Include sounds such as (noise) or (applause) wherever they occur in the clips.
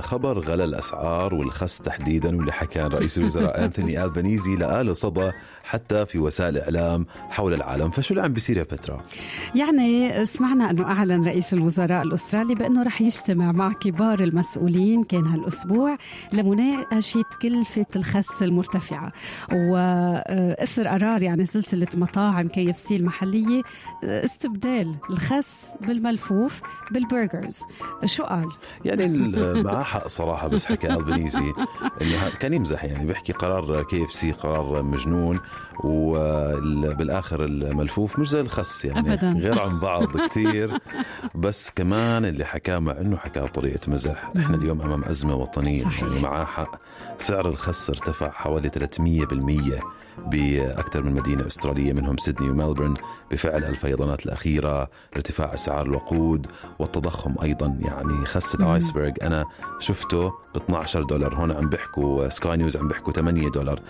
خبر غلا الأسعار والخس تحديدا واللي حكى رئيس الوزراء (laughs) أنثوني ألبانيزي لقاله صدى حتى في وسائل الاعلام حول العالم. فشو اللي عم بيصير يا بترا يعني سمعنا أنه أعلن رئيس الوزراء الأسترالي بأنه رح يجتمع مع كبار المسؤولين كان هالأسبوع لمناقشة كلفة الخس المرتفعة. وإثر قرار يعني سلسلة مطاعم كي إف سي المحلية استبدال الخس بالملفوف بالبرجرز. شو قال؟ يعني (laughs) معاه حق صراحة بس حكى ألبانيزي (laughs) إنه كان يمزح يعني بيحكي قرار كي إف سي قرار مجنون وبالاخر الملفوف مش زي الخس يعني أبداً. غير عن بعض كثير بس كمان اللي حكاه مع إنه حكاه بطريقة مزح إحنا اليوم أمام أزمة وطنية صحيح. يعني معاه حق سعر الخس ارتفع حوالي 300% بأكثر من مدينة أسترالية منهم سيدني وملبورن بفعل الفيضانات الأخيرة ارتفاع أسعار الوقود والتضخم أيضا يعني خس الآيسبرغ. أنا شفته ب 12 دولار. هون عم بيحكوا سكاي نيوز عم بيحكوا 8 دولار.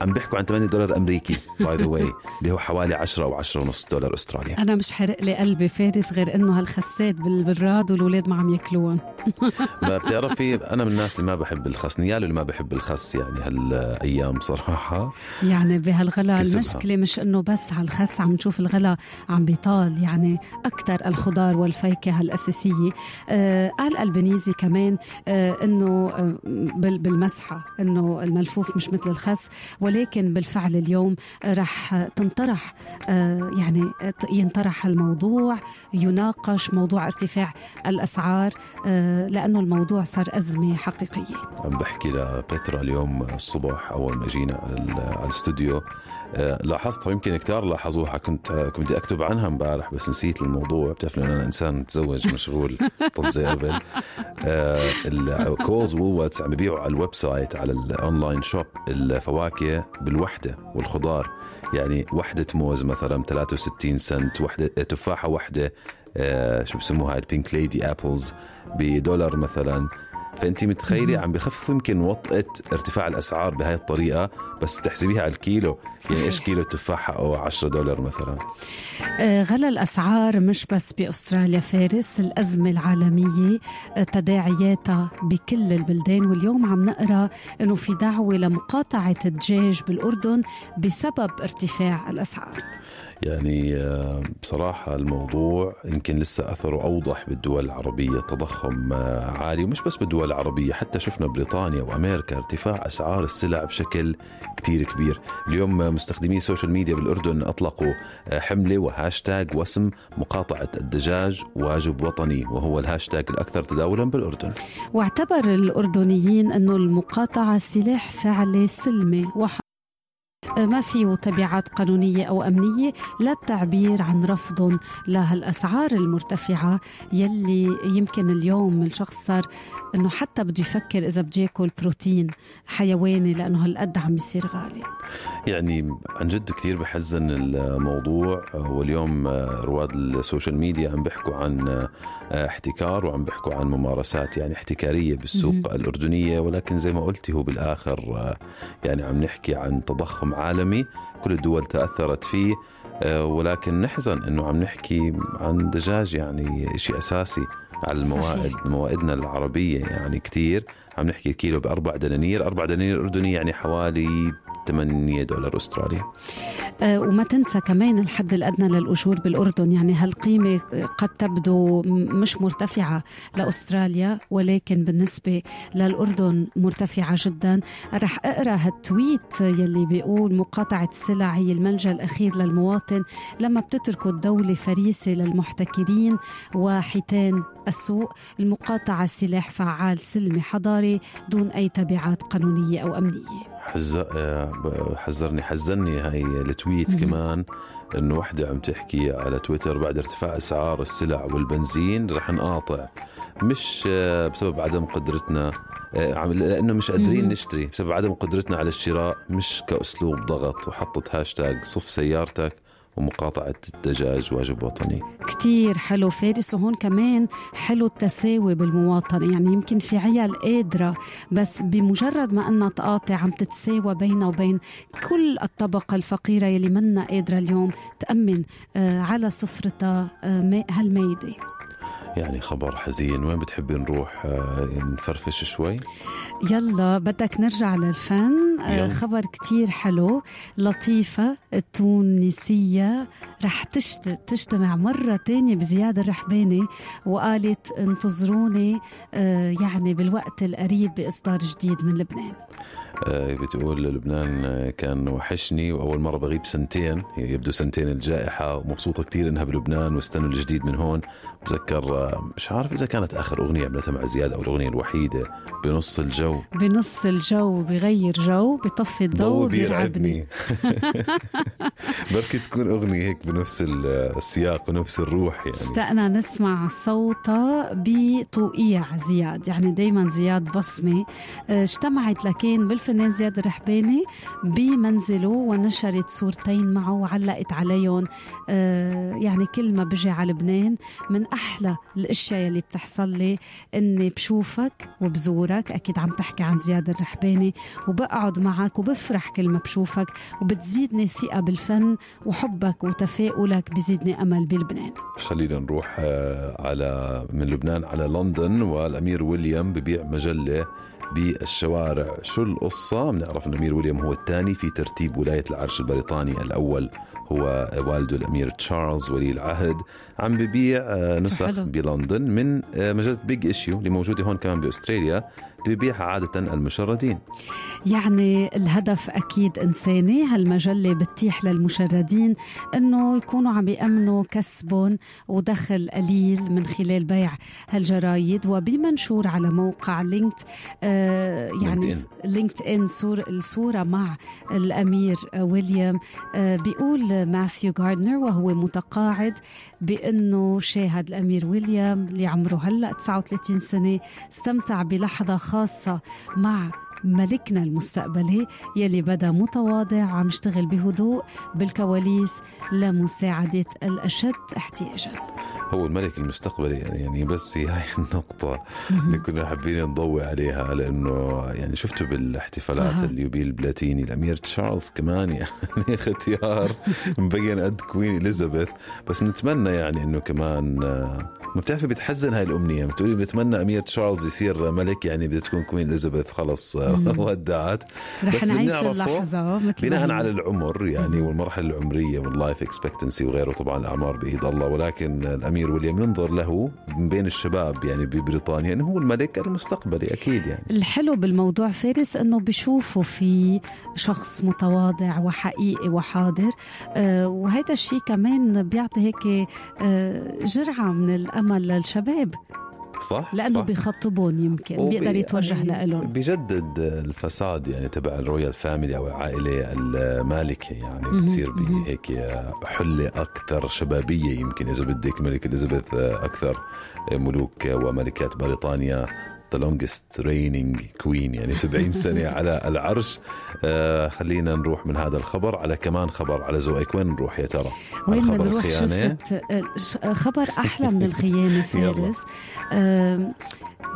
عم بيحكوا عن 8 دولار أمريكي by the way اللي هو حوالي 10 أو 10 ونص دولار أسترالي أنا مش حارق لي قلبي فارس غير إنه هالخسات بالبراد والولاد ما عم ياكلوهم (laughs) ما بتعرفي (laughs) أنا من الناس اللي ما بحب الخس نيال اللي ما بحب الخس يعني هالأيام صراحة. يعني بهالغلا. المشكلة مش إنه بس على الخس عم نشوف الغلا عم بيطال يعني أكثر الخضار والفاكهة الأساسية. آه قال ألبانيزي كمان آه إنه آه بال- بالمسحة إنه الملفوف مش مثل الخس. ولكن بالفعل اليوم رح تنطرح آه يعني ينطرح الموضوع يناقش موضوع ارتفاع الأسعار آه لأنه الموضوع صار أزمة حقيقية. عم بحكي لبترا اليوم الصبح أول ما جينا على الاستوديو. آه، لاحظتها يمكن كتار لاحظوها كنت آه، كنت بدي أكتب عنها امبارح بس نسيت الموضوع. بتعرف لأن أنا إنسان متزوج مشغول (laughs) طل زي قبل Coles و Woolworths عم بيبيعوا على ال website على ال online shop الفواكه بالوحدة والخضار. يعني وحدة موز مثلا 63 سنت وحدة تفاحة وحدة آه، شو بسموها ال Pink Lady apples بدولار مثلا. فانت متخيلة عم بخففوا يمكن وطأة ارتفاع الأسعار بهاي الطريقة بس تحسبيها على الكيلو. يعني إيش كيلو تفاحة أو 10 دولار مثلا؟ آه، غلا الأسعار مش بس بأستراليا فارس الأزمة العالمية آه، تداعياتها بكل البلدان. واليوم عم نقرأ أنه في دعوة لمقاطعة الدجاج بالأردن بسبب ارتفاع الأسعار. يعني آه، بصراحة الموضوع يمكن لسه أثره أوضح بالدول العربية. التضخم آه، عالي ومش بس بالدول العربية حتى شفنا بريطانيا وأمريكا ارتفاع أسعار السلع بشكل كتير كبير. اليوم مستخدمي ال social media بالأردن أطلقوا آه، حملة وهاشتاج وسم مقاطعة الدجاج واجب وطني وهو الهاشتاج الأكثر تداولا بالأردن. واعتبر الأردنيين أنه المقاطعة سلاح فعلي سلمي ما فيه تبعات قانونية أو أمنية للتعبير عن رفض لهالأسعار المرتفعة يلي يمكن اليوم الشخص صار أنه حتى بده يفكر إذا بده ياكل بروتين حيواني لأنه هالقد عم يصير غالي. يعني عن جد كثير بحزن الموضوع واليوم رواد السوشيال ميديا عم بيحكوا عن احتكار وعم بيحكوا عن ممارسات يعني احتكارية بالسوق مهم. الأردنية ولكن زي ما قلتي هو بالآخر يعني عم نحكي عن تضخم عالمي كل الدول تأثرت فيه ولكن نحزن إنه عم نحكي عن دجاج يعني شيء أساسي على الموائد صحيح. موائدنا العربية يعني كثير عم نحكي الكيلو بأربع دنانير أربع دنانير أردني يعني حوالي 8 دولار أسترالي آه، وما تنسى كمان الحد الأدنى للأجور بالأردن. يعني هالقيمة قد تبدو مش مرتفعة لأستراليا ولكن بالنسبة للأردن مرتفعة جدا. رح أقرأ هالتويت يلي بيقول مقاطعة السلع هي الملجأ الأخير للمواطن لما بتتركوا الدولة فريسة للمحتكرين وحيتان السوق. المقاطعة سلاح فعال سلمي حضاري دون أي تبعات قانونية أو أمنية. حز... آه، حذرني حزني هاي ال tweet. كمان إنه وحدة عم تحكي على تويتر بعد ارتفاع أسعار السلع والبنزين رح نقاطع مش آه، بسبب عدم قدرتنا آه، لأنه مش قادرين. نشتري بسبب عدم قدرتنا على الشراء مش كأسلوب ضغط وحطت هاشتاج صف سيارتك ومقاطعة الدجاج واجب وطني كتير. حلو. فارس وهون كمان حلو التساوي بالمواطنة. يعني يمكن في عيال قادرة بس بمجرد ما أنها تقاطع عم تتساوى بينها وبين كل الطبقة الفقيرة يلي منا قادرة اليوم تأمن آه، على سفرتها آه، هالميدة يعني خبر حزين. وين بتحبي نروح؟ آه، نفرفش شوي. يلا بدك نرجع للفن. آه، يلا. خبر كتير حلو لطيفة التونسية رح تشت... تجتمع مرة تانية بزياد الرحباني وقالت انتظروني آه، يعني بالوقت القريب بإصدار جديد من لبنان. بتقول لبنان آه، كان وحشني وأول مرة بغيب سنتين. يبدو سنتين الجائحة ومبسوطة كثير إنها بلبنان واستنوا الجديد من هون. بتذكر آه، مش عارف إذا كانت آخر أغنية عملتها مع زياد أو الأغنية الوحيدة بنص الجو. بنص الجو بغير جو بطفي الضوء بيرعبني. (laughs) بركي تكون أغنية هيك بنفس ال- السياق ونفس الروح يعني. اشتقنا نسمع صوتها بتوقيع زياد. يعني دايما زياد بصمة آه، اجتمعت لكن بالفنان زياد الرحباني بمنزله ونشرت صورتين معه وعلقت عليهم. آه، يعني كل ما بجي على لبنان من أحلى الأشياء اللي بتحصل لي. إني بشوفك وبزورك أكيد عم تحكي عن زياد الرحباني وبقعد معك وبفرح كل ما بشوفك وبتزيدني ثقة بالفن وحبك وتفاؤلك بزيدني أمل بلبنان. خلينا نروح آه، على من لبنان على لندن والأمير ويليام ببيع مجلة بالشوارع. شو القصة؟ بنعرف أن الأمير ويليام هو الثاني في ترتيب ولاية العرش البريطاني الأول هو والده الأمير تشارلز ولي العهد عم ببيع آه، نسخ. بلندن من آه، مجلة Big Issue اللي موجودة هون كمان بأستراليا اللي ببيعها عادة المشردين يعني الهدف أكيد إنساني هالمجلة بتتيح للمشردين أنه يكونوا عم يأمنوا كسبهم ودخل قليل من خلال بيع هالجرايد وبمنشور على موقع Linked آه يعني. LinkedIn صور الصورة مع الأمير ويليام آه بيقول ماثيو جاردنر وهو متقاعد بأنه شاهد الأمير ويليام اللي عمره هلأ 39 سنة استمتع بلحظة خاصة مع ملكنا المستقبلي يلي بدا متواضع وعم يشتغل بهدوء بالكواليس لمساعدة الأشد احتياجا. هو الملك المستقبلي يعني, يعني بس هي (laughs) هاي النقطة اللي كنا حابين نضوي عليها لأنه يعني شفته بالاحتفالات. اليوبيل البلاتيني الأمير تشارلز كمان (laughs) يعني اختيار مبين قد Queen إليزابيث. بس بنتمنى يعني إنه كمان آه، ما بتعرفي بتحزن هاي الأمنية؟ بتقولي بنتمنى أمير تشارلز يصير ملك يعني بدها تكون Queen إليزابيث خلص آه، (laughs) ودعت. رح نعيش اللحظة مثل بناء. على العمر يعني والمرحله العمرية وال life expectancy وغيره طبعا الأعمار بإيد الله. ولكن الأمير ويليام ينظر له من بين الشباب يعني ببريطانيا إنه هو الملك المستقبلي أكيد يعني. الحلو بالموضوع فارس إنه بشوفوا في شخص متواضع وحقيقي وحاضر آه وهذا الشيء كمان بيعطي هيك آه جرعة من الأمل للشباب. صح لأنه صح. بيخطبون يمكن وبي- بيقدر يتوجه يعني لهم بيجدد ال facade يعني تبع ال royal family أو العائلة المالكة يعني بتصير. بهيك حلة أكثر شبابية يمكن إذا بدك ملكة إليزابيث أكثر ملوك وملكات بريطانيا the longest reigning queen يعني 70 سنة (laughs) على العرش. آه خلينا نروح من هذا الخبر على كمان خبر على ذوقك وين نروح يا ترى وين خبر بنروح الخيانة؟ شفت آه، آه، خبر أحلى من الخيانة. (laughs) فارس. آم،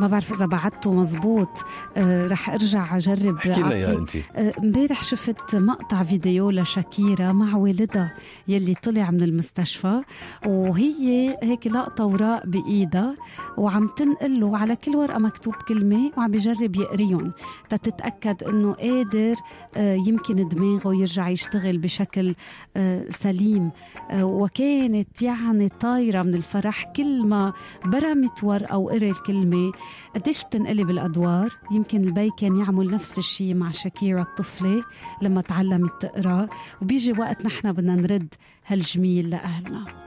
ما بعرف إذا بعدته مزبوط. آه، رح أرجع أجرب احكي لنا يا انت آه، امبارح شفت مقطع فيديو لشاكيرا مع والدها يلي طلع من المستشفى وهي هيك لقطة وراء بإيدها وعم تنقل له على كل ورقة مكتوب كلمة وعم بيجرب يقريهم. تتأكد إنه قادر آه، يمكن دماغه يرجع يشتغل بشكل آه، سليم. آه، وكانت يعني طايرة من الفرح كل ما برمت ورقة وقري الكلمة. قديش بتنقلب الأدوار؟ يمكن البي كان يعمل نفس الشيء مع شاكيرا الطفلة لما تعلمت تقرأ. وبيجي وقت نحن بدنا نرد هالجميل لأهلنا.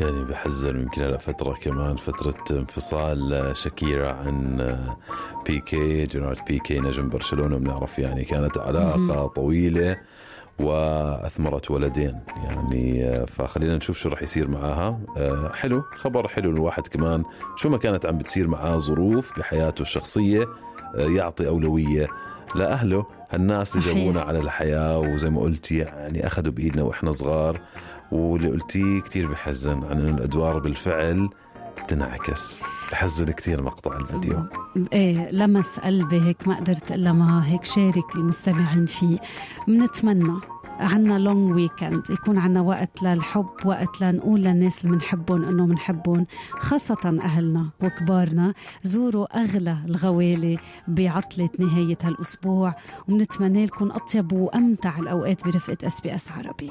يعني بحزن يمكن هلا فترة كمان فترة انفصال شاكيرا عن بيكي جيرارد بيكي نجم برشلونة بنعرف يعني كانت علاقة طويلة وأثمرت ولدين يعني فخلينا نشوف شو راح يصير معاها. آه، حلو خبر حلو الواحد كمان. شو ما كانت عم بتصير معاه ظروف بحياته الشخصية آه، يعطي أولوية لأهله. هالناس اللي. جابونا على الحياة وزي ما قلت يعني أخذوا بإيدنا وإحنا صغار. واللي قلتيه كتير بحزن عن إنه الأدوار بالفعل تنعكس. بحزن كثير مقطع الفيديو. إيه لمس قلبي هيك ما قدرت إلا ما هيك شارك المستمعين فيه. بنتمنى عنا long weekend يكون عنا وقت للحب وقت لنقول للناس اللي بنحبهم إنه بنحبهم خاصة أهلنا وكبارنا. زوروا أغلى الغوالي بعطلة نهاية هالأسبوع وبنتمنى لكم أطيب وأمتع الأوقات برفقة SBS عربي.